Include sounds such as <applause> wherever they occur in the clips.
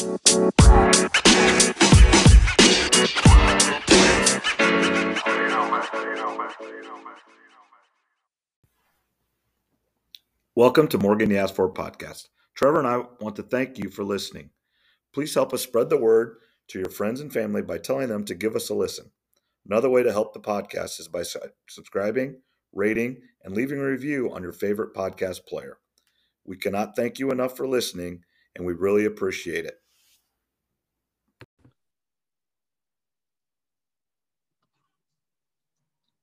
Welcome to Morgan Yas for podcast. Trevor and I want to thank you for listening. Please help us spread the word to your friends and family by telling them to give us a listen. Another way to help the podcast is by subscribing, rating, and leaving a review on your favorite podcast player. We cannot thank you enough for listening, and we really appreciate it.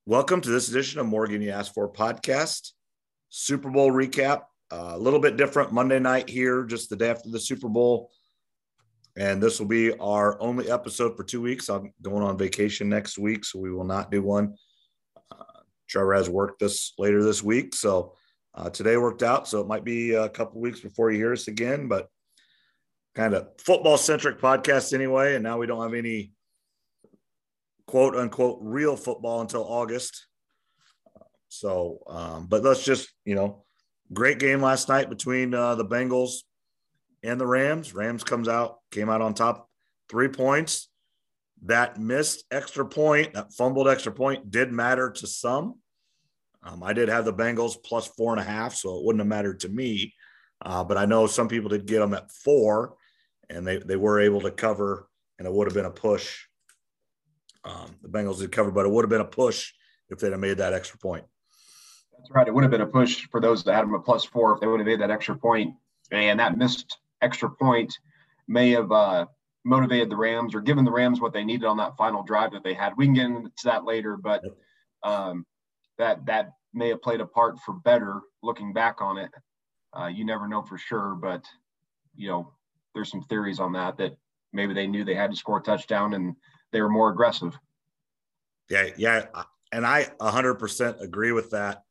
Welcome to this edition of Morgan You Asked For podcast. Super Bowl recap. Uh, a little bit different Monday night here, just the day after the Super Bowl. And this will be our only episode for two weeks. I'm going on vacation next week, so we will not do one. Uh, Trevor has work this later this week. So uh, today worked out. So it might be a couple weeks before you hear us again, but kind of football centric podcast anyway. And now we don't have any quote unquote real football until August. So, um, but let's just, you know, great game last night between uh, the Bengals and the Rams. Rams comes out, came out on top, three points. That missed extra point, that fumbled extra point did matter to some. Um, I did have the Bengals plus four and a half, so it wouldn't have mattered to me. Uh, but I know some people did get them at four, and they, they were able to cover, and it would have been a push. Um, the Bengals did cover, but it would have been a push if they'd have made that extra point. That's right. It would have been a push for those that had them at plus four if they would have made that extra point. And that missed extra point may have uh, motivated the Rams or given the Rams what they needed on that final drive that they had. We can get into that later, but um, that that may have played a part for better looking back on it. Uh, you never know for sure, but you know there's some theories on that that maybe they knew they had to score a touchdown and they were more aggressive. Yeah, yeah, and I 100% agree with that.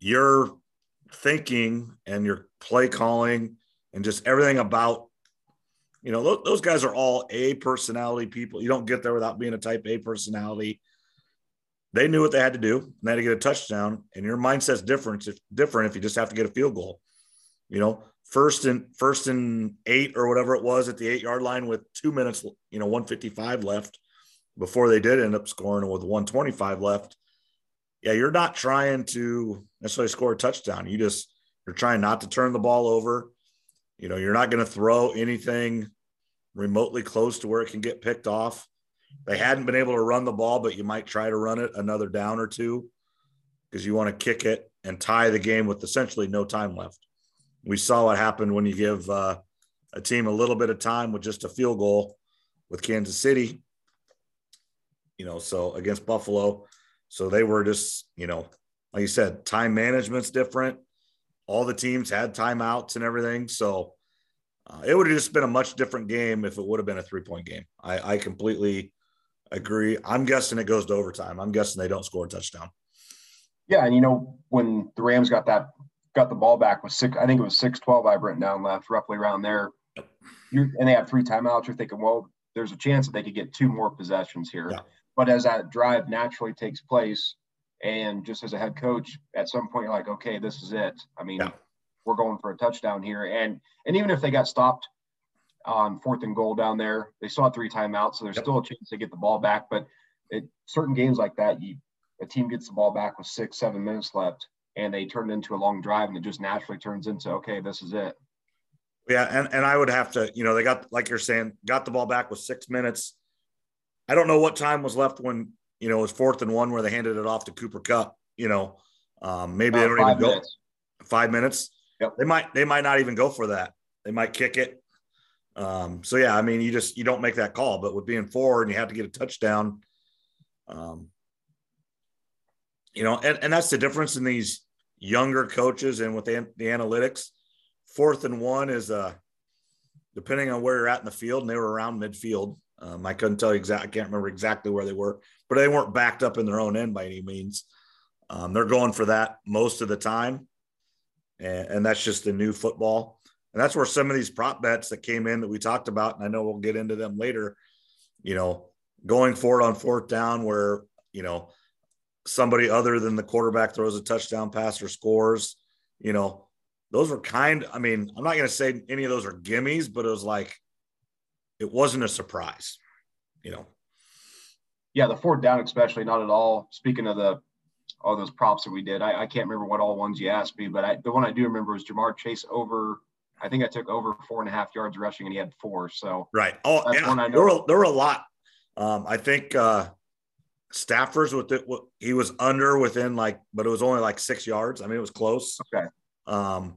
Your thinking and your play calling and just everything about you know those, guys are all a personality people. You don't get there without being a type a personality. They knew what they had to do and they had to get a touchdown and your mindset's different if different if you just have to get a field goal. You know first and first and eight or whatever it was at the eight yard line with two minutes you know 155 left before they did end up scoring with 125 left yeah, you're not trying to necessarily score a touchdown. You just you're trying not to turn the ball over. You know, you're not going to throw anything remotely close to where it can get picked off. They hadn't been able to run the ball, but you might try to run it another down or two because you want to kick it and tie the game with essentially no time left. We saw what happened when you give uh, a team a little bit of time with just a field goal with Kansas City. You know, so against Buffalo, so they were just, you know, like you said, time management's different. All the teams had timeouts and everything. So uh, it would have just been a much different game if it would have been a three point game. I, I completely agree. I'm guessing it goes to overtime. I'm guessing they don't score a touchdown. Yeah. And, you know, when the Rams got that, got the ball back with six, I think it was 6 12, I've written down left, roughly around there. You're, and they have three timeouts. You're thinking, well, there's a chance that they could get two more possessions here. Yeah. But as that drive naturally takes place, and just as a head coach, at some point you're like, okay, this is it. I mean, yeah. we're going for a touchdown here. And and even if they got stopped on fourth and goal down there, they still have three timeouts, so there's yep. still a chance to get the ball back. But it, certain games like that, you a team gets the ball back with six, seven minutes left, and they turn it into a long drive, and it just naturally turns into okay, this is it. Yeah, and and I would have to, you know, they got like you're saying, got the ball back with six minutes I don't know what time was left when you know it was fourth and one where they handed it off to Cooper Kupp. You know, um, maybe uh, they don't even minutes. go five minutes. Yep. They might they might not even go for that. They might kick it. Um, so yeah, I mean, you just you don't make that call. But with being four and you have to get a touchdown, um, you know, and, and that's the difference in these younger coaches and with the, analytics. Fourth and one is uh depending on where you're at in the field, and they were around midfield. Um, I couldn't tell you exactly. I can't remember exactly where they were, but they weren't backed up in their own end by any means. Um, they're going for that most of the time, and, and, that's just the new football. And that's where some of these prop bets that came in that we talked about, and I know we'll get into them later. You know, going for it on fourth down, where you know somebody other than the quarterback throws a touchdown pass or scores. You know, those were kind. I mean, I'm not going to say any of those are gimmies, but it was like it wasn't a surprise, you know. Yeah, the fourth down, especially not at all. Speaking of the all those props that we did, I, I can't remember what all ones you asked me, but I, the one I do remember was Ja'Marr Chase over. I think I took over four and a half yards rushing, and he had four. So right. Oh, that's yeah. one I There were there were a lot. Um, I think uh, Stafford's with it. He was under within like, but it was only like six yards. I mean, it was close. Okay. Um,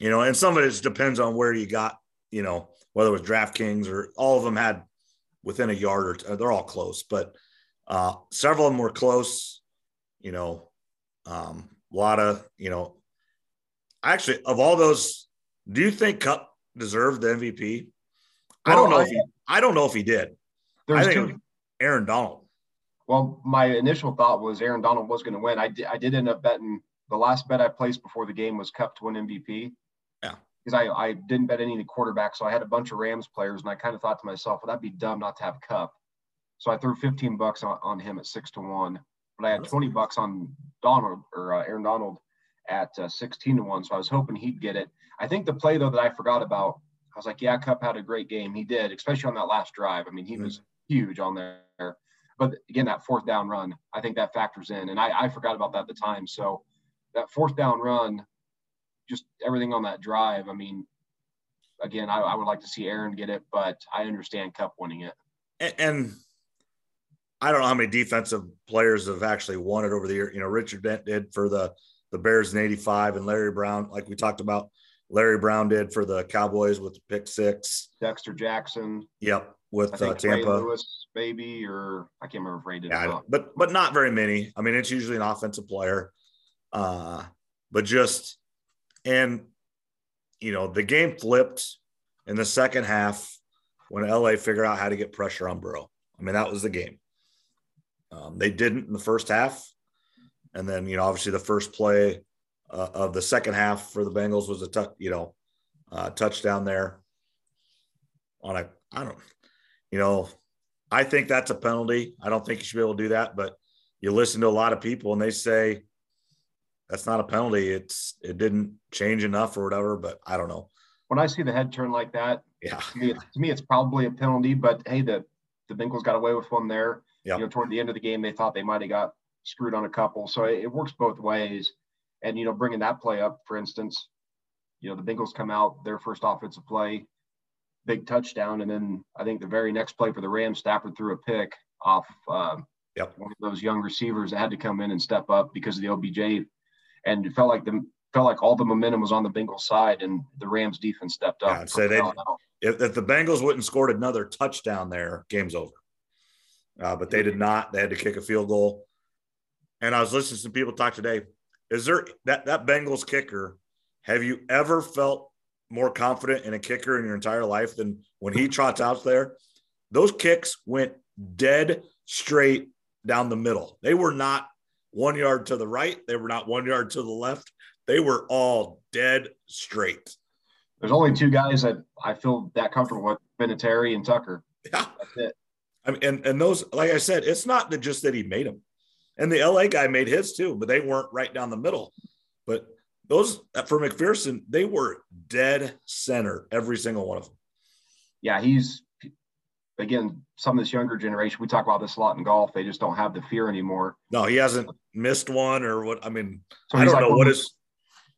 you know, and some of it just depends on where you got. You know, whether it was DraftKings or all of them had within a yard or two, they're all close, but uh, several of them were close. You know, um, a lot of you know. Actually, of all those, do you think Kupp deserved the MVP? I don't know I- if he. I don't know if he did. I There's think two. Aaron Donald. Well, my initial thought was Aaron Donald was going to win. I did, I did end up betting the last bet I placed before the game was Kupp to win MVP. Yeah. Because I, I didn't bet any of the quarterbacks. So I had a bunch of Rams players and I kind of thought to myself, well, that'd be dumb not to have Kupp. So I threw 15 bucks on, on him at six to one, but I had 20 bucks on Donald or uh, Aaron Donald at uh, 16 to one. So I was hoping he'd get it. I think the play though that I forgot about, I was like, yeah, Kupp had a great game. He did, especially on that last drive. I mean, he was huge on there. But again, that fourth down run, I think that factors in. And I, I forgot about that at the time. So that fourth down run, just everything on that drive. I mean, again, I, I would like to see Aaron get it, but I understand Kupp winning it. and, and I don't know how many defensive players have actually won it over the year. You know, Richard Dent did for the the Bears in '85, and Larry Brown, like we talked about, Larry Brown did for the Cowboys with the pick six. Dexter Jackson, Yep, with uh, Tampa. Lewis, maybe, or I can't remember if Ray did. Yeah, or I not. don't- but but not very many. I mean, it's usually an offensive player, uh, but just and you know the game flipped in the second half when LA figured out how to get pressure on Burrow. I mean, that was the game. Um, they didn't in the first half, and then you know obviously the first play uh, of the second half for the Bengals was a touch, you know, uh, touchdown there on a I don't, you know, I think that's a penalty. I don't think you should be able to do that, but you listen to a lot of people and they say that's not a penalty. It's it didn't change enough or whatever, but I don't know. When I see the head turn like that, Yeah. to me, it's, to me, it's probably a penalty. But hey, the the Bengals got away with one there. Yeah. You know, toward the end of the game, they thought they might have got screwed on a couple. So it, it works both ways. And you know, bringing that play up, for instance, you know, the Bengals come out their first offensive play, big touchdown, and then I think the very next play for the Rams, Stafford threw a pick off uh, Yep. one of those young receivers that had to come in and step up because of the OBJ, and it felt like the felt like all the momentum was on the Bengals side, and the Rams defense stepped up. Yeah, I'd they- If, if the Bengals wouldn't scored another touchdown there, game's over. Uh, but they did not. They had to kick a field goal. And I was listening to some people talk today. Is there that that Bengals kicker? Have you ever felt more confident in a kicker in your entire life than when he trots out there? Those kicks went dead straight down the middle. They were not one yard to the right. They were not one yard to the left. They were all dead straight. There's only two guys that I feel that comfortable with: Vinatieri and Tucker. Yeah. That's it. I mean, and and those, like I said, it's not that just that he made them, and the LA guy made his too, but they weren't right down the middle. But those uh, for McPherson, they were dead center, every single one of them. Yeah, he's again some of this younger generation. We talk about this a lot in golf. They just don't have the fear anymore. No, he hasn't missed one or what. I mean, So I don't like know what is.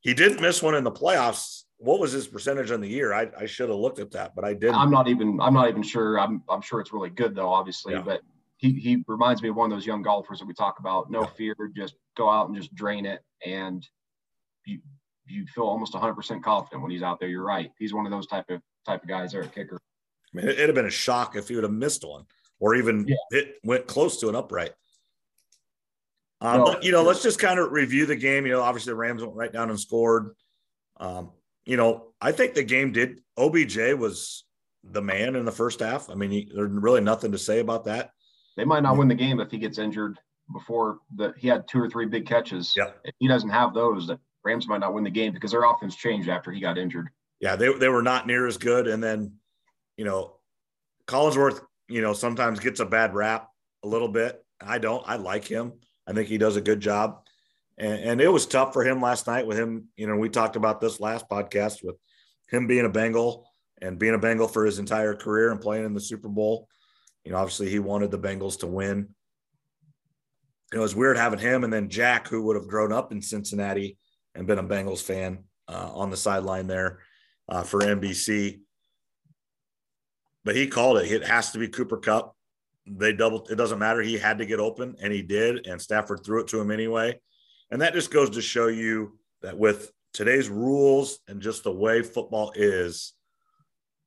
He didn't miss one in the playoffs. What was his percentage on the year? I, I should have looked at that, but I didn't. I'm not even I'm not even sure. I'm I'm sure it's really good though, obviously, Yeah. but he he reminds me of one of those young golfers that we talk about. No Yeah. fear, just go out and just drain it, and you you feel almost 100 percent confident when he's out there. You're right. He's one of those type of type of guys there at kicker. I mean, it, would have been a shock if he would have missed one or even Yeah. it went close to an upright. Um, Well, but, you know, let's just kind of review the game. You know, obviously the Rams went right down and scored. Um, you know, I think the game did. OBJ was the man in the first half. I mean, he, there's really nothing to say about that. They might not Yeah. win the game if he gets injured before the he had two or three big catches. Yeah. If he doesn't have those, Rams might not win the game because their offense changed after he got injured. Yeah, they, they were not near as good. And then, you know, Collinsworth, you know, sometimes gets a bad rap a little bit. I don't. I like him. I think he does a good job. And, and it was tough for him last night with him. You know, we talked about this last podcast with him being a Bengal and being a Bengal for his entire career and playing in the Super Bowl. You know, obviously he wanted the Bengals to win. It was weird having him and then Jack, who would have grown up in Cincinnati and been a Bengals fan uh, on the sideline there uh, for NBC. But he called it. It has to be Cooper Kupp. They doubled. It doesn't matter. He had to get open, and he did. And Stafford threw it to him anyway. And that just goes to show you that with today's rules and just the way football is,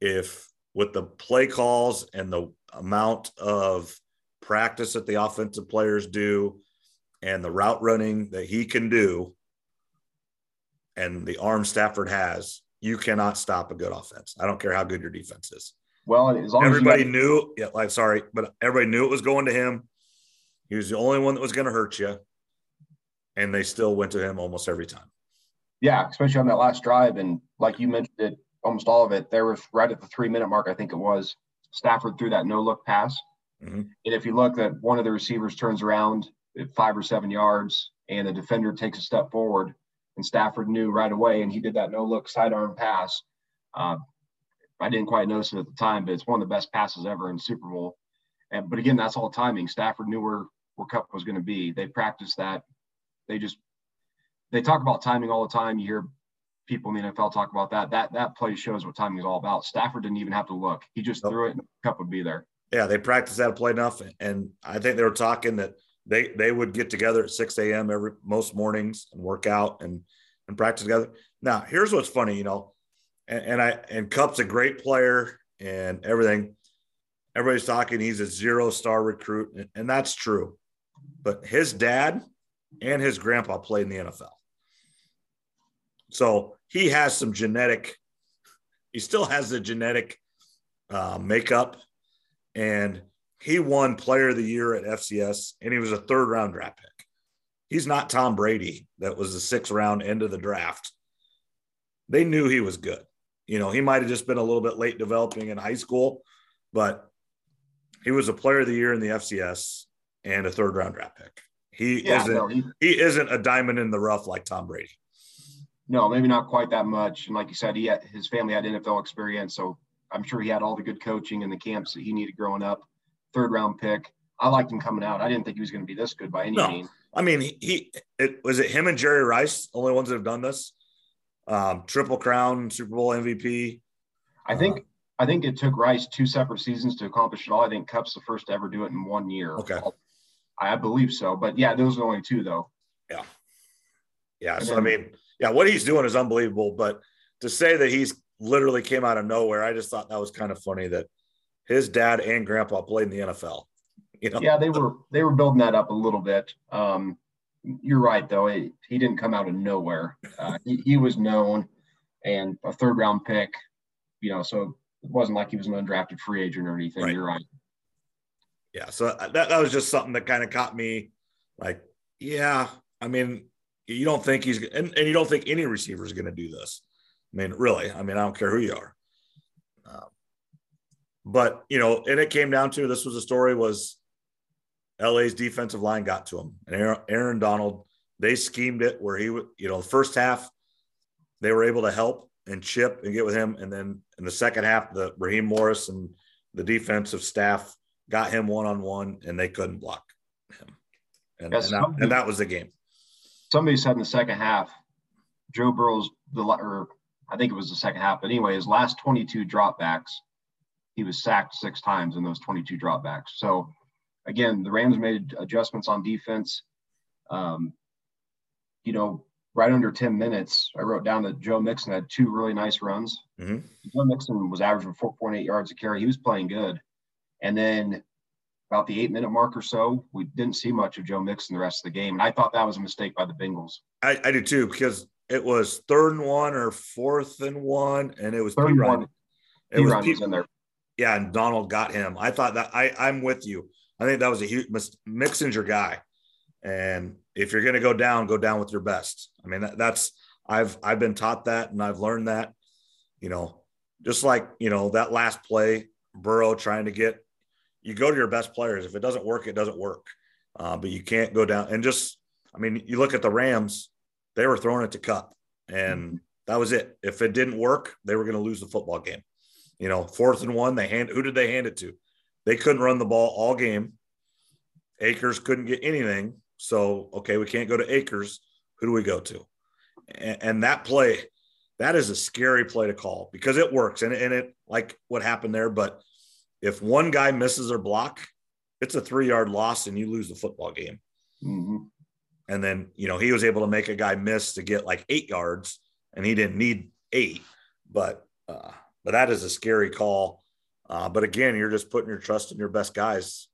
if with the play calls and the amount of practice that the offensive players do and the route running that he can do and the arm Stafford has, you cannot stop a good offense. I don't care how good your defense is. Well, as long everybody as knew, yeah, like sorry, but everybody knew it was going to him. He was the only one that was going to hurt you, and they still went to him almost every time. Yeah, especially on that last drive, and like you mentioned it, almost all of it. There was right at the three minute mark, I think it was. Stafford threw that no look pass, mm-hmm. and if you look, that one of the receivers turns around at five or seven yards, and the defender takes a step forward, and Stafford knew right away, and he did that no look sidearm pass. Uh, I didn't quite notice it at the time, but it's one of the best passes ever in Super Bowl. And but again, that's all timing. Stafford knew where where Kupp was going to be. They practiced that. They just they talk about timing all the time. You hear people in the NFL talk about that. That that play shows what timing is all about. Stafford didn't even have to look. He just threw it and Kupp would be there. Yeah, they practiced that play enough. And I think they were talking that they they would get together at 6 a.m. every most mornings and work out and and practice together. Now, here's what's funny, you know, and, and I and Kupp's a great player and everything. Everybody's talking he's a zero star recruit, and, and that's true. But his dad and his grandpa played in the NFL. So he has some genetic, he still has the genetic uh, makeup. And he won player of the year at FCS, and he was a third round draft pick. He's not Tom Brady, that was the sixth round end of the draft. They knew he was good. You know, he might have just been a little bit late developing in high school, but he was a player of the year in the FCS and a third round draft pick. He yeah, isn't no, he, he, isn't a diamond in the rough like Tom Brady. No, maybe not quite that much. And like you said, he had, his family had NFL experience, so I'm sure he had all the good coaching and the camps that he needed growing up third round pick. I liked him coming out. I didn't think he was going to be this good by any no. means. I mean, he, it was it him and Jerry Rice, only ones that have done this. Um, triple crown, Super Bowl MVP. I think uh, I think it took Rice two separate seasons to accomplish it all. I think Kupp's the first to ever do it in one year. Okay. I believe so. But yeah, those are only two though. Yeah. Yeah. And so then, I mean, yeah, what he's doing is unbelievable. But to say that he's literally came out of nowhere, I just thought that was kind of funny that his dad and grandpa played in the NFL. You know? Yeah, they were they were building that up a little bit. Um, you're right though; he, he didn't come out of nowhere. Uh, he, he was known and a third round pick. You know, so it wasn't like he was an undrafted free agent or anything. Right. You're right. Yeah, so that that was just something that kind of caught me. Like, yeah, I mean, you don't think he's and, and you don't think any receiver is going to do this. I mean, really, I mean, I don't care who you are. But you know, and it came down to this was a story was LA's defensive line got to him, and Aaron, Aaron Donald they schemed it where he would, you know, the first half they were able to help and chip and get with him, and then in the second half, the Raheem Morris and the defensive staff got him one on one, and they couldn't block him, and, yes, and, that, and that was the game. Somebody said in the second half, Joe Burrow's the or I think it was the second half, but anyway, his last 22 dropbacks he was sacked six times in those 22 dropbacks. So again, the Rams made adjustments on defense. Um, you know, right under 10 minutes, I wrote down that Joe Mixon had two really nice runs. Mm-hmm. Joe Mixon was averaging 4.8 yards a carry. He was playing good. And then about the eight minute mark or so, we didn't see much of Joe Mixon the rest of the game. And I thought that was a mistake by the Bengals. I, I do too, because it was third and one or fourth and one, and it was third and one. It was, was in there yeah, and Donald got him. I thought that I I'm with you. I think that was a huge Mixon's your guy, and if you're going to go down, go down with your best. I mean that, that's I've I've been taught that and I've learned that. You know, just like you know that last play, Burrow trying to get you go to your best players. If it doesn't work, it doesn't work. Uh, but you can't go down and just. I mean, you look at the Rams; they were throwing it to Kupp, and that was it. If it didn't work, they were going to lose the football game. You know, fourth and one, they hand who did they hand it to? They couldn't run the ball all game. Akers couldn't get anything. So, okay, we can't go to Akers. Who do we go to? And, and that play, that is a scary play to call because it works and, and it like what happened there. But if one guy misses or block, it's a three yard loss and you lose the football game. Mm-hmm. And then, you know, he was able to make a guy miss to get like eight yards and he didn't need eight. But, uh, but that is a scary call. Uh, but again, you're just putting your trust in your best guys.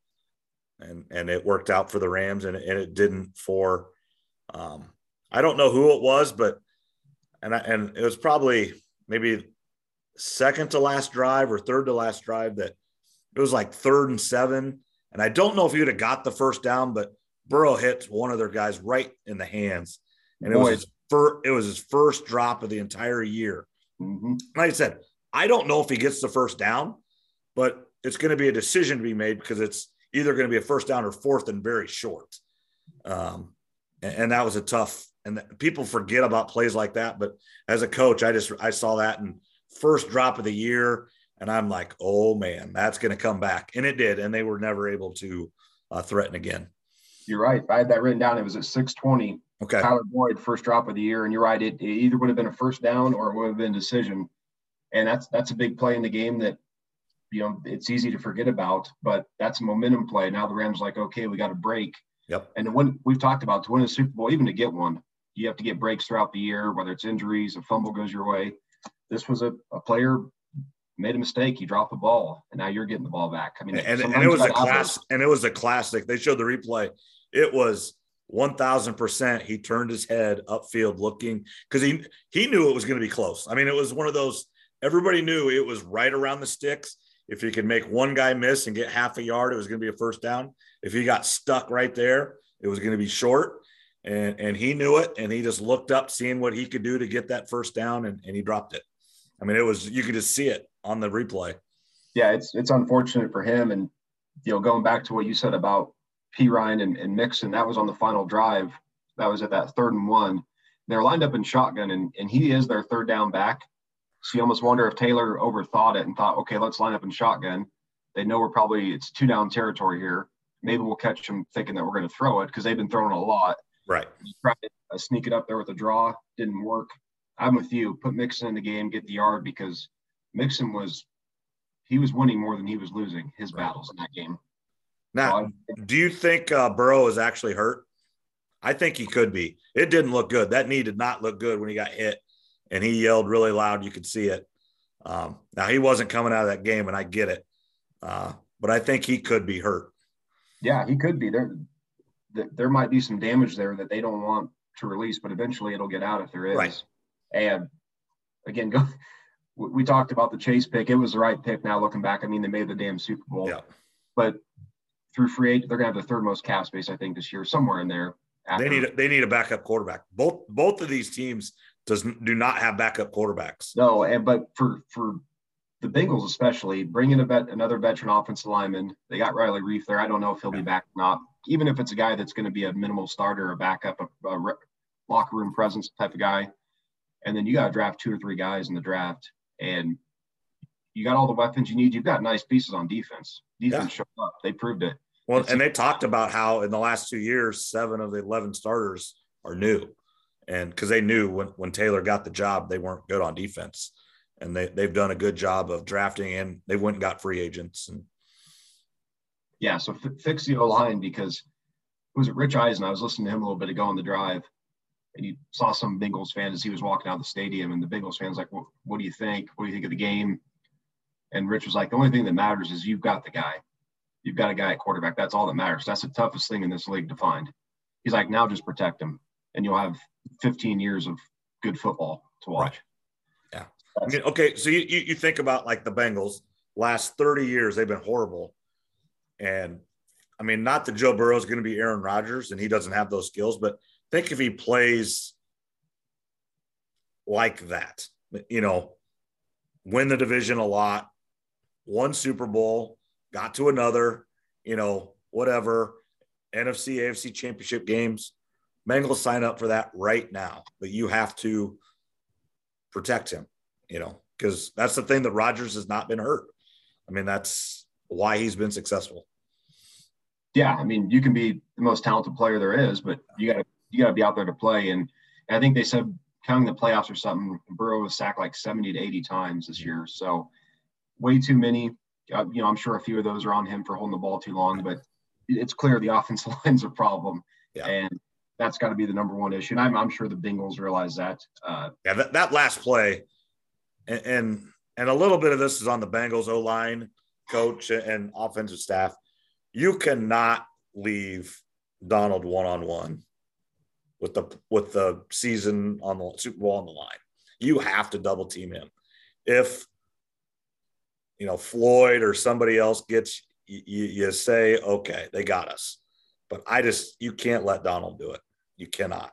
And, and it worked out for the Rams and, and it didn't for, um, I don't know who it was, but, and, I, and it was probably maybe second to last drive or third to last drive that it was like third and seven. And I don't know if he would have got the first down, but Burrow hits one of their guys right in the hands. And it was his first, it was his first drop of the entire year. Mm-hmm. Like I said, I don't know if he gets the first down, but it's going to be a decision to be made because it's either going to be a first down or fourth and very short. Um, and, and that was a tough. And people forget about plays like that, but as a coach, I just I saw that and first drop of the year, and I'm like, oh man, that's going to come back, and it did, and they were never able to uh, threaten again. You're right. I had that written down. It was at 620. Okay. Tyler Boyd, first drop of the year, and you're right. It, it either would have been a first down or it would have been decision, and that's that's a big play in the game that you know it's easy to forget about, but that's a momentum play. Now the Rams like, okay, we got a break. Yep. And when we've talked about to win a Super Bowl, even to get one, you have to get breaks throughout the year, whether it's injuries, a fumble goes your way. This was a, a player made a mistake. He dropped the ball, and now you're getting the ball back. I mean, and, and it was a class, and it was a classic. They showed the replay. It was one thousand percent. He turned his head upfield, looking because he he knew it was going to be close. I mean, it was one of those. Everybody knew it was right around the sticks. If he could make one guy miss and get half a yard, it was going to be a first down. If he got stuck right there, it was going to be short. And, and he knew it. And he just looked up, seeing what he could do to get that first down, and, and he dropped it. I mean, it was, you could just see it on the replay. Yeah, it's, it's unfortunate for him. And, you know, going back to what you said about Perine and, and Mixon, that was on the final drive. That was at that third and one. They're lined up in shotgun, and, and he is their third down back. So you almost wonder if Taylor overthought it and thought, okay, let's line up in shotgun. They know we're probably it's two down territory here. Maybe we'll catch them thinking that we're going to throw it because they've been throwing a lot. Right. Tried to uh, sneak it up there with a draw, didn't work. I'm with you. Put Mixon in the game, get the yard because Mixon was he was winning more than he was losing his right. battles in that game. Now, so do you think uh, Burrow is actually hurt? I think he could be. It didn't look good. That knee did not look good when he got hit and he yelled really loud. You could see it. Um, now he wasn't coming out of that game, and I get it, uh, but I think he could be hurt. Yeah, he could be. There, there might be some damage there that they don't want to release, but eventually it'll get out if there is. Right. And again, <laughs> go. We talked about the chase pick. It was the right pick. Now looking back, I mean, they made the damn Super Bowl. Yeah. But through free agent, they're gonna have the third most cap space, I think, this year, somewhere in there. After. They need a, they need a backup quarterback. Both both of these teams does do not have backup quarterbacks. No, and but for for the Bengals especially, bringing a vet, another veteran offensive lineman. They got Riley Reiff there. I don't know if he'll be back or not. Even if it's a guy that's going to be a minimal starter, a backup, a, a locker room presence type of guy, and then you got to draft two or three guys in the draft, and you got all the weapons you need. You've got nice pieces on defense. Defense yeah. showed up. They proved it. Well, it's, and they talked about how in the last two years, seven of the eleven starters are new and because they knew when, when Taylor got the job, they weren't good on defense, and they they've done a good job of drafting, and they went and got free agents. And yeah, so f- fix the O line because it was Rich Eisen. I was listening to him a little bit ago on the drive, and he saw some Bengals fans as he was walking out of the stadium, and the Bengals fans like, well, "What do you think? What do you think of the game?" And Rich was like, "The only thing that matters is you've got the guy. You've got a guy at quarterback. That's all that matters. That's the toughest thing in this league to find." He's like, "Now just protect him, and you'll have 15 years of good football to watch. Right. Yeah. I mean, okay. So you, you think about like the Bengals last 30 years, they've been horrible. And I mean, not that Joe Burrow is going to be Aaron Rodgers and he doesn't have those skills, but think if he plays like that, you know, win the division a lot, one Super Bowl, got to another, you know, whatever, NFC, AFC championship games. Bengals sign up for that right now, but you have to protect him, you know, because that's the thing that Rodgers has not been hurt. I mean, that's why he's been successful. Yeah, I mean, you can be the most talented player there is, but you got to you got to be out there to play. And I think they said counting the playoffs or something, Burrow was sacked like 70 to 80 times this year. So way too many. Uh, you know, I'm sure a few of those are on him for holding the ball too long, but it's clear the <laughs> offensive line's a problem. Yeah. And that's got to be the number one issue. And I'm, I'm sure the Bengals realize that. Uh, yeah, that, that last play, and, and and a little bit of this is on the Bengals O line coach and offensive staff. You cannot leave Donald one on one with the with the season on the Super Bowl on the line. You have to double team him. If you know Floyd or somebody else gets you, you say okay, they got us. But I just you can't let Donald do it. You cannot.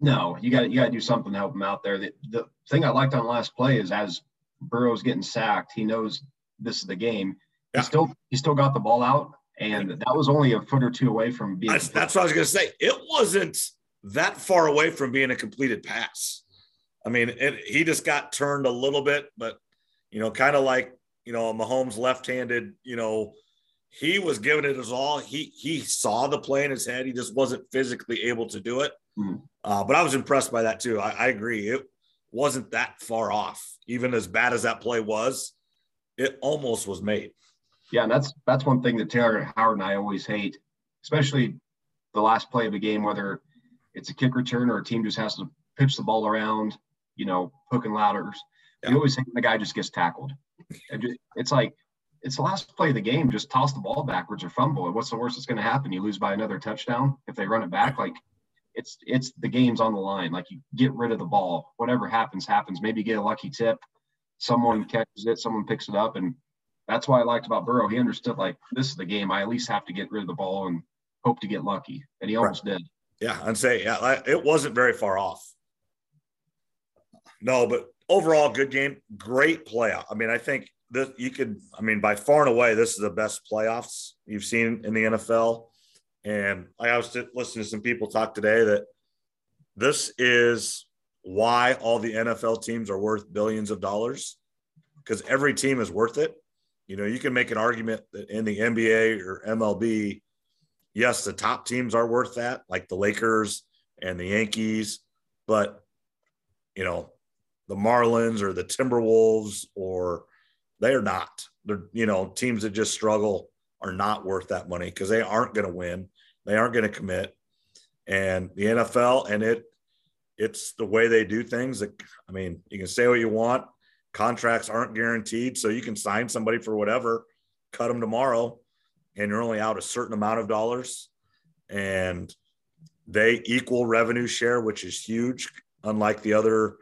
No, you got you got to do something to help him out there. The, the thing I liked on last play is as Burrow's getting sacked, he knows this is the game. Yeah. He still he still got the ball out and that was only a foot or two away from being. That's, that's what I was going to say. It wasn't that far away from being a completed pass. I mean, it, he just got turned a little bit, but you know, kind of like you know, Mahomes left-handed. You know, he was giving it his all. He he saw the play in his head. He just wasn't physically able to do it. Mm-hmm. Uh, but I was impressed by that too. I, I agree. It wasn't that far off, even as bad as that play was. It almost was made. Yeah, and that's that's one thing that Taylor Howard and I always hate, especially the last play of a game, whether it's a kick return or a team just has to pitch the ball around, you know, hook and ladders. Yeah. You always think the guy just gets tackled. it's like it's the last play of the game. Just toss the ball backwards or fumble. it. What's the worst that's going to happen? You lose by another touchdown if they run it back. Like it's it's the game's on the line. Like you get rid of the ball. Whatever happens, happens. Maybe you get a lucky tip. Someone catches it. Someone picks it up, and that's why I liked about Burrow. He understood like this is the game. I at least have to get rid of the ball and hope to get lucky, and he almost right. did. Yeah, I'd say yeah, it wasn't very far off. No, but overall, good game, great playoff. I mean, I think that you could. I mean, by far and away, this is the best playoffs you've seen in the NFL. And I was listening to some people talk today that this is why all the NFL teams are worth billions of dollars because every team is worth it you know, you can make an argument that in the NBA or MLB, yes, the top teams are worth that, like the Lakers and the Yankees, but you know, the Marlins or the Timberwolves or they are not. They're you know teams that just struggle are not worth that money because they aren't going to win. They aren't going to commit. And the NFL and it, it's the way they do things. That I mean, you can say what you want contracts aren't guaranteed. So you can sign somebody for whatever, cut them tomorrow, and you're only out a certain amount of dollars. And they equal revenue share, which is huge, unlike the other.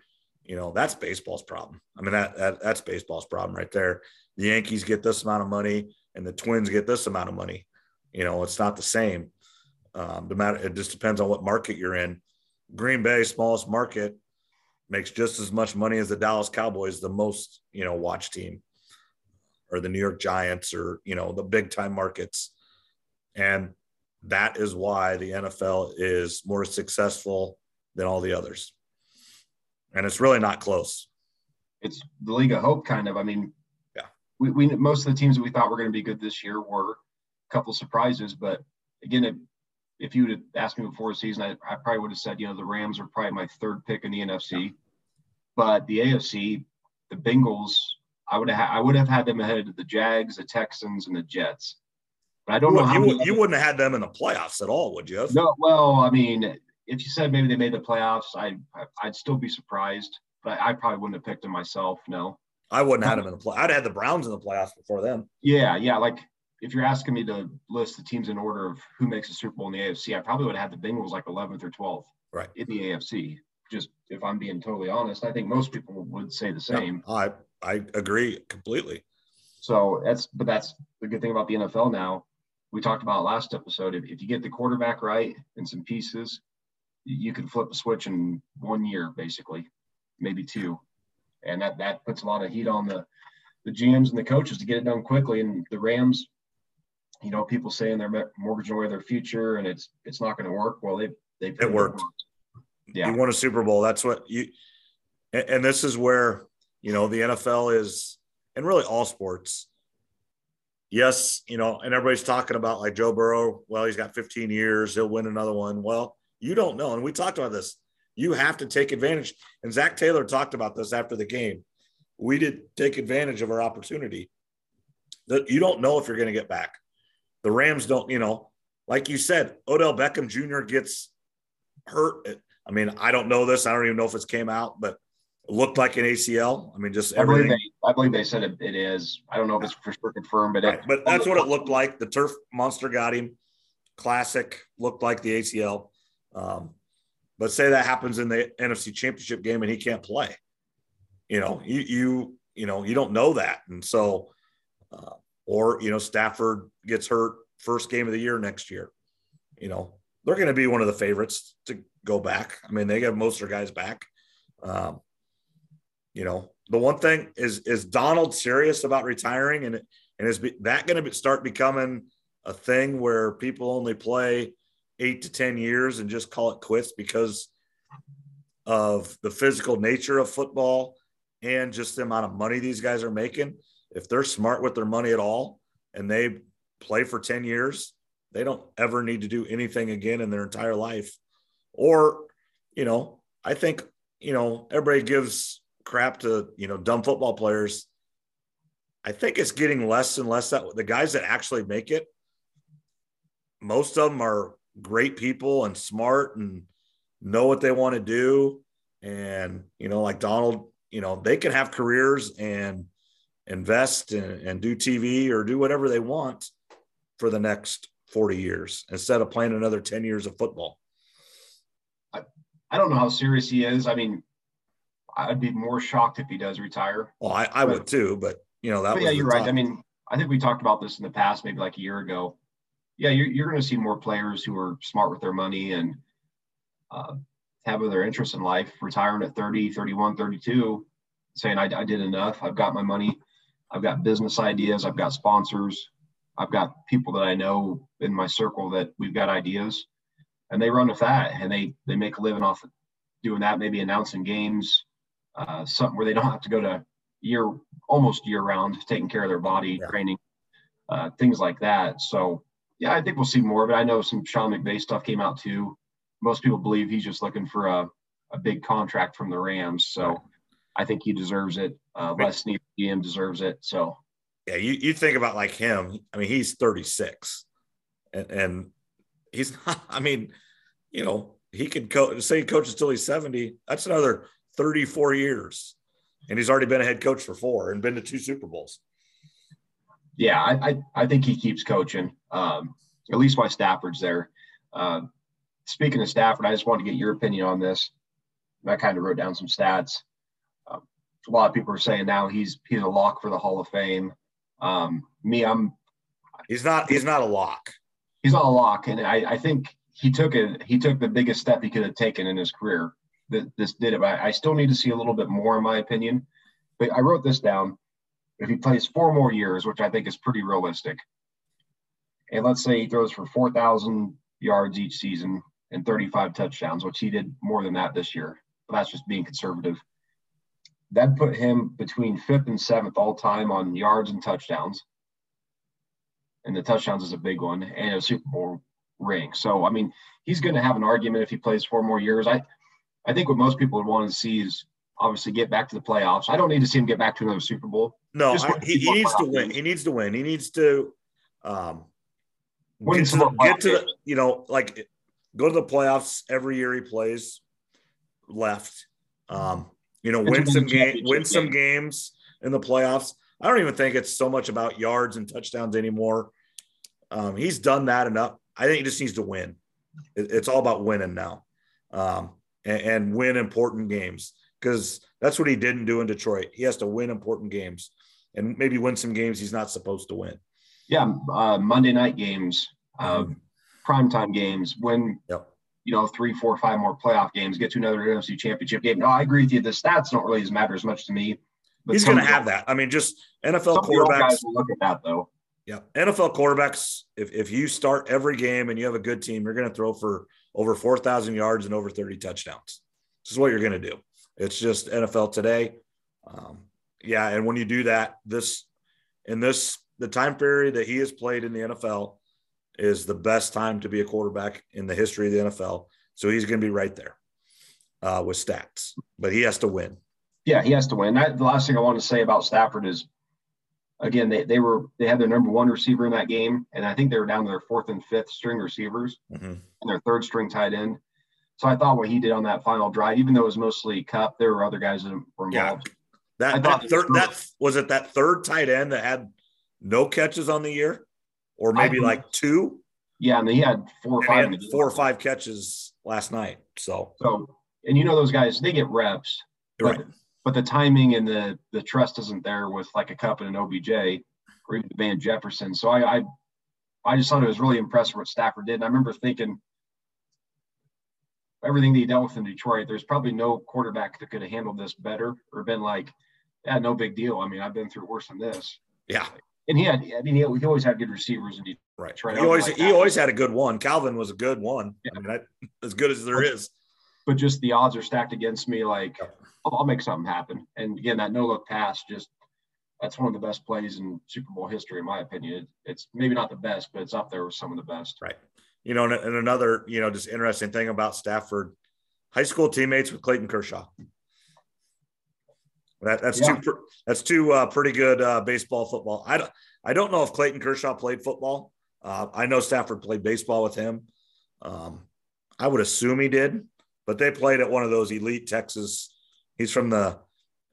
You know, that's baseball's problem. I mean, that, that that's baseball's problem right there. The Yankees get this amount of money and the Twins get this amount of money. You know, it's not the same. Um, the matter it just depends on what market you're in. Green Bay, smallest market, makes just as much money as the Dallas Cowboys, the most, you know, watch team or the New York Giants or, you know, the big time markets. And that is why the NFL is more successful than all the others. And it's really not close. It's the league of hope, kind of. I mean, yeah, we, we most of the teams that we thought were going to be good this year were a couple surprises, but again, it, if you would have asked me before the season, I, I, probably would have said, you know, the Rams are probably my third pick in the NFC. But the AFC, the Bengals, I would have I would have had them ahead of the Jags, the Texans, and the Jets. But I don't know how you, you wouldn't have had them in the playoffs at all, would you? No. Well, I mean, if you said maybe they made the playoffs, I I'd still be surprised. But I, I probably wouldn't have picked them myself. No. I wouldn't have had them in the play. I'd have had the Browns in the playoffs before them. Yeah, yeah. Like if you're asking me to list the teams in order of who makes a Super Bowl in the AFC, I probably would have had the Bengals like 11th or 12th. Right. In the AFC just if I'm being totally honest, I think most people would say the same. No, I I agree completely. So that's but that's the good thing about the NFL now. We talked about last episode. If, if you get the quarterback right and some pieces, you can flip a switch in one year, basically, maybe two, and that that puts a lot of heat on the the GMs and the coaches to get it done quickly. And the Rams, you know, people saying they're mortgaging away their future and it's it's not going to work. Well, they they it worked. Yeah. You won a Super Bowl. That's what you, and, and this is where you know, the NFL is, and really all sports. Yes, you know, and everybody's talking about like Joe Burrow. Well, he's got 15 years, he'll win another one. Well, you don't know. And we talked about this. You have to take advantage. And Zac Taylor talked about this after the game. We did take advantage of our opportunity. That you don't know if you're going to get back. The Rams don't, you know, like you said, Odell Beckham Jr. gets hurt. I mean, I don't know this. I don't even know if it's came out, but it looked like an ACL. I mean, just everything. I believe they, I believe they said it, it is. I don't know if it's for sure confirmed, but right. it, but that's what it looked like. The turf monster got him. Classic looked like the ACL. Um, but say that happens in the NFC Championship game and he can't play. You know, you you you know you don't know that, and so uh, or you know Stafford gets hurt first game of the year next year. You know they're going to be one of the favorites to go back. I mean, they get most of their guys back. Um, you know, the one thing is is Donald serious about retiring, and and is that going to start becoming a thing where people only play eight to 10 years and just call it quits because of the physical nature of football and just the amount of money these guys are making. If they're smart with their money at all and they play for 10 years, they don't ever need to do anything again in their entire life. Or, you know, I think, you know, everybody gives crap to, you know, dumb football players. I think it's getting less and less that the guys that actually make it, most of them are great people and smart and know what they want to do. And, you know, like Donald, you know, they can have careers and invest and, and do TV or do whatever they want for the next 40 years instead of playing another 10 years of football. I, I don't know how serious he is. I mean, I'd be more shocked if he does retire. Well, I, I but, would too, but you know, that yeah, you're right. I mean, I think we talked about this in the past, maybe like a year ago yeah, you're, you're going to see more players who are smart with their money and uh, have their interests in life, retiring at 30, 31, 32, saying, I, I did enough. I've got my money. I've got business ideas. I've got sponsors. I've got people that I know in my circle that we've got ideas and they run with that and they, they make a living off of doing that, maybe announcing games, uh, something where they don't have to go to year, almost year round, taking care of their body, yeah. training, uh, things like that. So yeah, I think we'll see more of it. I know some Sean McVay stuff came out too. Most people believe he's just looking for a, a big contract from the Rams. So I think he deserves it. Uh, Les Snead GM deserves it. So yeah, you, you think about like him. I mean, he's 36 and, and he's <laughs> not, I mean, you know, he could coach, say he coaches till he's 70. That's another 34 years. And he's already been a head coach for four and been to two Super Bowls yeah, I, I, I think he keeps coaching. Um, at least while Stafford's there. Uh, speaking of Stafford, I just wanted to get your opinion on this. I kind of wrote down some stats. Uh, a lot of people are saying now he's he's a lock for the Hall of Fame. Um, me, I'm. He's not. He's not a lock. He's not a lock, and I, I think he took it. He took the biggest step he could have taken in his career. That this did it. I, I still need to see a little bit more, in my opinion. But I wrote this down if he plays four more years, which I think is pretty realistic, and let's say he throws for 4,000 yards each season and 35 touchdowns, which he did more than that this year, but that's just being conservative. That put him between fifth and seventh all time on yards and touchdowns. And the touchdowns is a big one and a Super Bowl ring. So, I mean, he's going to have an argument if he plays four more years. I, I think what most people would want to see is obviously get back to the playoffs. I don't need to see him get back to another Super Bowl. No, I, he, he needs to win. He needs to win. He needs to um, get to, the, get to the, you know, like go to the playoffs every year he plays left. Um, you know, win some game, win some games in the playoffs. I don't even think it's so much about yards and touchdowns anymore. Um, he's done that enough. I think he just needs to win. It, it's all about winning now, um, and, and win important games because that's what he didn't do in Detroit. He has to win important games and maybe win some games he's not supposed to win. Yeah, uh, Monday night games, uh, mm-hmm. primetime games, win. Yep. You know, three, four, five more playoff games, get to another NFC championship game. No, I agree with you. The stats don't really matter as much to me. But he's going to have that. I mean, just NFL quarterbacks. look at that though. Yeah, NFL quarterbacks. If if you start every game and you have a good team, you're going to throw for over four thousand yards and over thirty touchdowns. This is what you're going to do. It's just NFL today. Um, yeah, and when you do that, this in this the time period that he has played in the NFL is the best time to be a quarterback in the history of the NFL. So he's going to be right there uh, with stats, but he has to win. Yeah, he has to win. That, the last thing I want to say about Stafford is, again, they, they were they had their number one receiver in that game, and I think they were down to their fourth and fifth string receivers mm-hmm. and their third string tight end. So I thought what he did on that final drive, even though it was mostly Kupp, there were other guys that were involved. Yeah. That, that third that was it that third tight end that had no catches on the year, or maybe like two. Yeah, and he had four or five. four or five catches last night. So, so and you know those guys, they get reps, but, right. but the timing and the the trust isn't there with like a Kupp and an OBJ or even Van Jefferson. So I, I I just thought it was really impressive what Stafford did. And I remember thinking everything that he dealt with in Detroit, there's probably no quarterback that could have handled this better or been like, yeah, no big deal. I mean, I've been through worse than this. Yeah and he had, I mean, he, he always had good receivers in Detroit. Right. He always, like he always had a good one. Calvin was a good one. Yeah. I mean, I, as good as there is. But just the odds are stacked against me. Like, I'll, oh, I'll make something happen. And again, that no look pass, just that's one of the best plays in Super Bowl history, in my opinion. It, it's maybe not the best, but it's up there with some of the best. Right. You know, and, and another, you know, just interesting thing about Stafford, high school teammates with Clayton Kershaw. That, that's yeah. two. That's two uh, pretty good uh, baseball football. I don't. I don't know if Clayton Kershaw played football. Uh, I know Stafford played baseball with him. Um, I would assume he did, but they played at one of those elite Texas. He's from the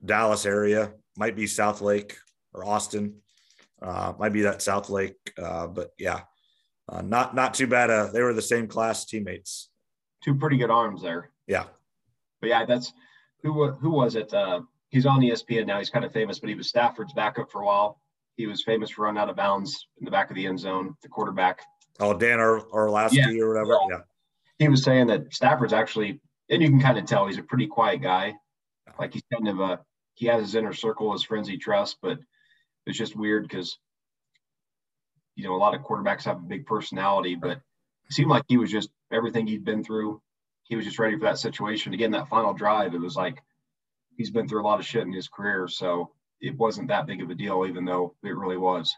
Dallas area. Might be Southlake or Austin. Uh, might be that Southlake. Uh, but yeah, uh, not not too bad. they were the same class teammates. Two pretty good arms there. Yeah. But yeah, that's who who was it? Uh, he's on ESPN now. He's kind of famous, but he was Stafford's backup for a while. He was famous for running out of bounds in the back of the end zone, the quarterback. Oh, Dan or Orlovsky yeah. or whatever. Yeah. He was saying that Stafford's actually, and you can kind of tell he's a pretty quiet guy. Like he's kind of a, he has his inner circle, his friends he trusts, but it's just weird because, you know, a lot of quarterbacks have a big personality, but it seemed like he was just everything he'd been through. He was just ready for that situation. Again, that final drive, it was like he's been through a lot of shit in his career, so it wasn't that big of a deal, even though it really was.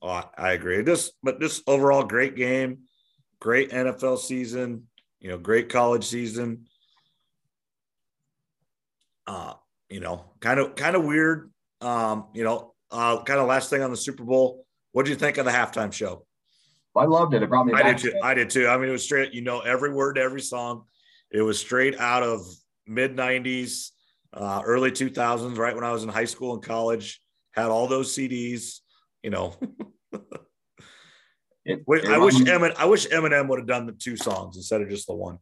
Oh, I agree. Just but this overall great game, great NFL season, you know, great college season. Uh, you know, kind of kind of weird. Um, you know, uh, kind of last thing on the Super Bowl. What did you think of the halftime show? I loved it. It brought me. I did too. I did too. I mean, it was straight. You know, every word, every song. It was straight out of mid 90s, uh, early 2000s, right when I was in high school and college, had all those CDs, you know. <laughs> it, it, I wish Eminem, I wish Eminem would have done the two songs instead of just the one.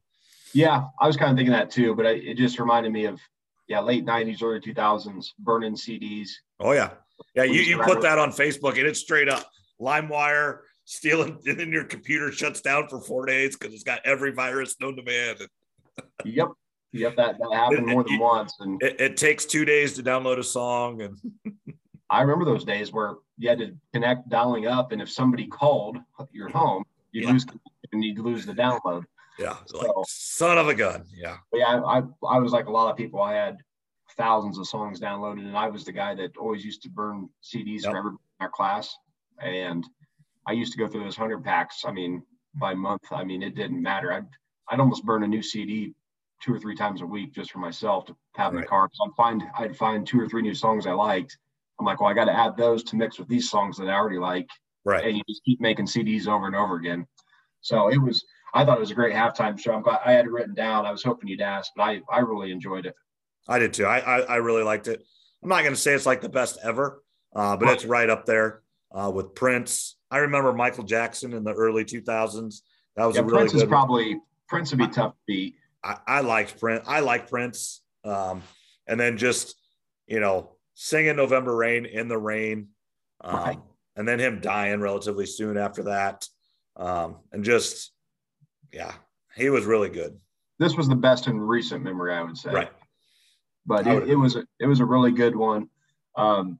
Yeah, I was kind of thinking that too, but I, it just reminded me of yeah, late '90s, early 2000s, burning CDs. Oh yeah, yeah. You, you put that on Facebook and it's straight up LimeWire stealing, <laughs> and then your computer shuts down for four days because it's got every virus known to man. <laughs> yep, Yep, that, that happened more than once. And it, it, takes two days to download a song. And <laughs> I remember those days where you had to connect dialing up, and if somebody called your home, you yeah. lose and you'd lose the download. Yeah, so, like son of a gun. Yeah. yeah, I, I I was like a lot of people. I had thousands of songs downloaded, and I was the guy that always used to burn CDs yep. for every our class. And I used to go through those hundred packs. I mean, by month. I mean, it didn't matter. I'd I'd almost burn a new CD two or three times a week just for myself to have in the car. So I'd find I'd find two or three new songs I liked. I'm like, well, I got to add those to mix with these songs that I already like. Right. And you just keep making CDs over and over again. So it was. I thought it was a great halftime show. I'm glad I had it written down. I was hoping you'd ask, but I I really enjoyed it. I did too. I I, I really liked it. I'm not going to say it's like the best ever, uh, but it's right up there uh, with Prince. I remember Michael Jackson in the early 2000s. That was yeah, a really Prince good is probably Prince would be tough to beat. I, I liked Prince. I like Prince. Um, and then just, you know, singing November Rain in the rain. Um, right. And then him dying relatively soon after that. Um, and just, yeah, he was really good. This was the best in recent memory, I would say. Right. But it, it was a, it was a really good one. Um,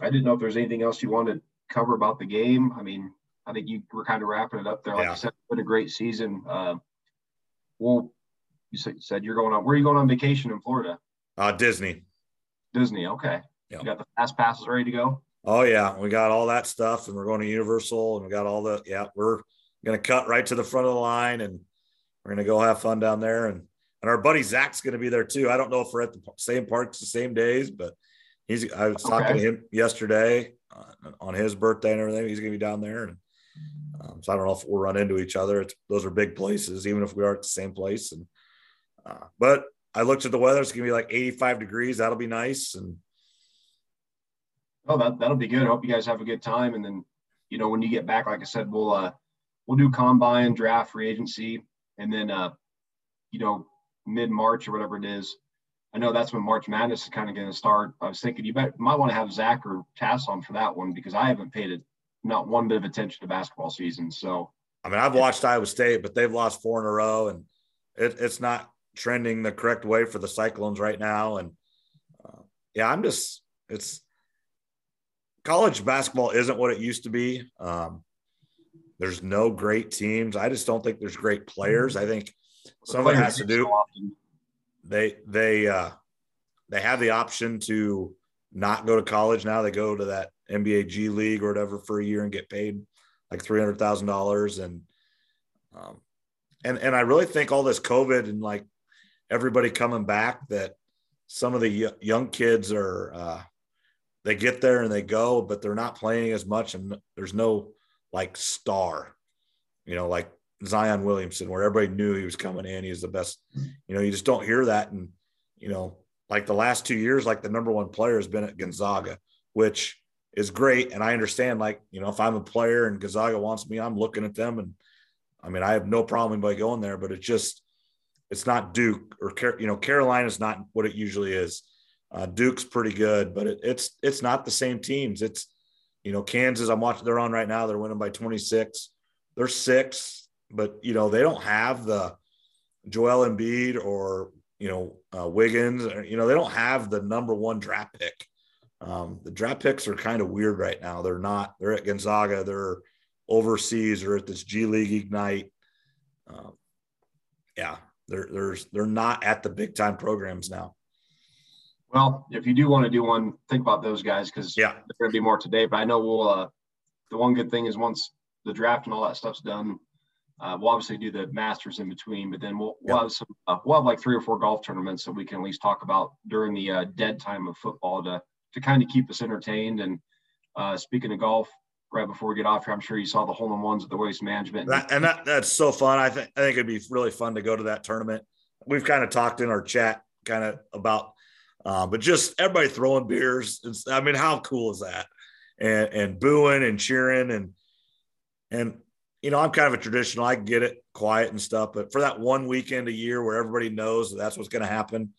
I didn't know if there's anything else you wanted to cover about the game. I mean, I think you were kind of wrapping it up there. Like yeah. I said, it's been a great season. Uh, we'll you said you're going on. Where are you going on vacation in Florida? Uh, Disney. Disney. Okay. Yep. You got the fast passes ready to go. Oh yeah, we got all that stuff, and we're going to Universal, and we got all the yeah. We're gonna cut right to the front of the line, and we're gonna go have fun down there, and and our buddy Zach's gonna be there too. I don't know if we're at the same parks the same days, but he's. I was talking to him yesterday uh, on his birthday and everything. He's gonna be down there, and um, so I don't know if we'll run into each other. It's, those are big places, even if we are at the same place. And uh, but I looked at the weather; it's gonna be like 85 degrees. That'll be nice, and Oh, that that'll be good. I hope you guys have a good time. And then, you know, when you get back, like I said, we'll uh we'll do combine, draft, free agency, and then uh, you know, mid March or whatever it is. I know that's when March Madness is kind of going to start. I was thinking you bet, might want to have Zach or Tass on for that one because I haven't paid it not one bit of attention to basketball season. So I mean, I've watched Iowa State, but they've lost four in a row, and it, it's not trending the correct way for the Cyclones right now. And uh, yeah, I'm just it's college basketball isn't what it used to be. Um, there's no great teams. I just don't think there's great players. I think some of it has to do. They they uh, they have the option to not go to college now. They go to that NBA G League or whatever for a year and get paid like three hundred thousand dollars. And um, and and I really think all this COVID and like everybody coming back that some of the young kids are uh, they get there and they go, but they're not playing as much, and there's no like star, you know, like Zion Williamson, where everybody knew he was coming in. He's the best. You know, you just don't hear that. And, you know, like the last two years, like the number one player has been at Gonzaga, which is great. And I understand, like, you know, if I'm a player and Gonzaga wants me, I'm looking at them. And I mean, I have no problem by going there, but it's just, it's not Duke or, you know, Carolina's not what it usually is. Uh, Duke's pretty good, but it, it's it's not the same teams. It's you know Kansas. I'm watching. They're on right now. They're winning by 26. They're six, but you know they don't have the Joel Embiid or you know uh, Wiggins. Or, you know they don't have the number one draft pick. Um, the draft picks are kind of weird right now. They're not. They're at Gonzaga. They're overseas or at this G League Ignite. Um, yeah, they're they're they're not at the big time programs now. Well, if you do want to do one, think about those guys because yeah, there's going to be more today. But I know we'll. Uh, the one good thing is once the draft and all that stuff's done, uh, we'll obviously do the Masters in between. But then we'll we'll have some. Uh, we'll have like three or four golf tournaments that we can at least talk about during the uh, dead time of football to to kind of keep us entertained. And uh, speaking of golf, right before we get off here, I'm sure you saw the hole in ones at the Waste Management. That, and that that's so fun. I think I think it'd be really fun to go to that tournament. We've kind of talked in our chat kind of about uh, but just everybody throwing beers. It's, I mean, how cool is that? And and booing and cheering and and you know, I'm kind of a traditional. I get it, quiet and stuff. But for that one weekend a year where everybody knows that that's what's going to happen,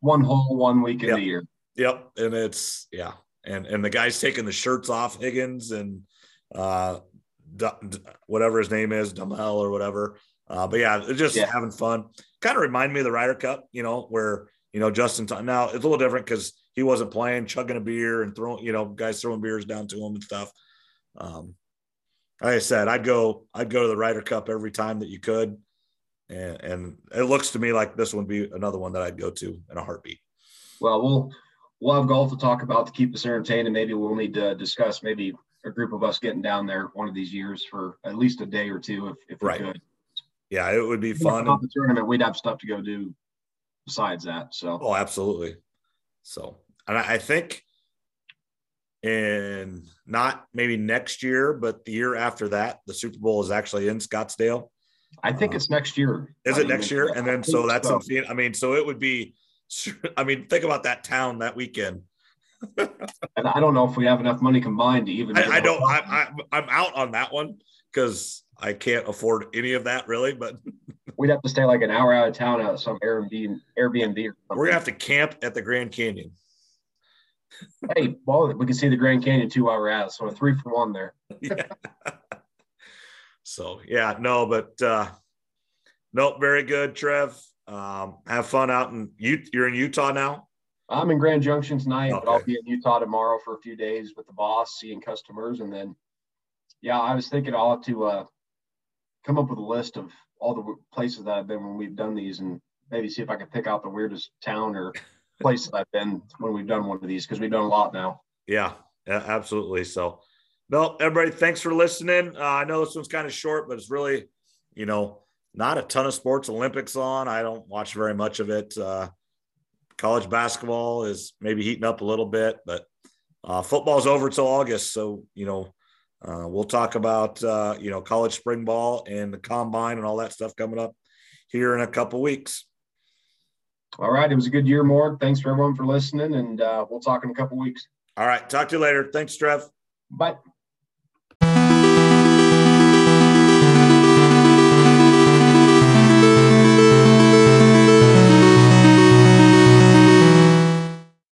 one whole one weekend yep. a year. Yep, and it's yeah, and and the guys taking the shirts off Higgins and uh, D- D- whatever his name is, Duhamel or whatever. Uh, but yeah, just yeah. having fun. Kind of remind me of the Ryder Cup, you know, where you know, Justin. Now it's a little different because he wasn't playing, chugging a beer and throwing, you know, guys throwing beers down to him and stuff. Um, like I said, I'd go, I'd go to the Ryder Cup every time that you could, and, and it looks to me like this would be another one that I'd go to in a heartbeat. Well, we'll we'll have golf to talk about to keep us entertained, and maybe we'll need to discuss maybe a group of us getting down there one of these years for at least a day or two, if if we right. could. Yeah, it would be fun. The tournament, we'd have stuff to go do besides that. So, oh, absolutely. So, and I, I think in not maybe next year, but the year after that, the Super Bowl is actually in Scottsdale. I think uh, it's next year. Is it next year? And then so that's so. in I mean, so it would be. <laughs> I mean, think about that town that weekend. <laughs> and I don't know if we have enough money combined to even. I, I don't. I, I, I'm out on that one because I can't afford any of that really. But <laughs> we'd have to stay like an hour out of town at some Airbnb. Airbnb. We're gonna have to camp at the Grand Canyon. Hey, well, we can see the Grand Canyon two hour out, so a three for one there. yeah. So yeah, no, but uh nope, very good, Trev. Um, have fun out in you. You're in Utah now. I'm in Grand Junction tonight, okay. but I'll be in Utah tomorrow for a few days with the boss, seeing customers, and then yeah, I was thinking I'll have to uh, come up with a list of all the places that I've been when we've done these, and maybe see if I can pick out the weirdest town or places I've been when we've done one of these because we've done a lot now. Yeah, yeah, absolutely. So, no, everybody, thanks for listening. Uh, I know this one's kind of short, but it's really, you know, not a ton of sports Olympics on. I don't watch very much of it. Uh, college basketball is maybe heating up a little bit, but uh, football's over till August. So, you know, uh, we'll talk about, uh, you know, college spring ball and the combine and all that stuff coming up here in a couple weeks. All right. It was a good year, Mort. Thanks for everyone for listening, and uh, we'll talk in a couple weeks. All right. Talk to you later. Thanks, Trev. Bye.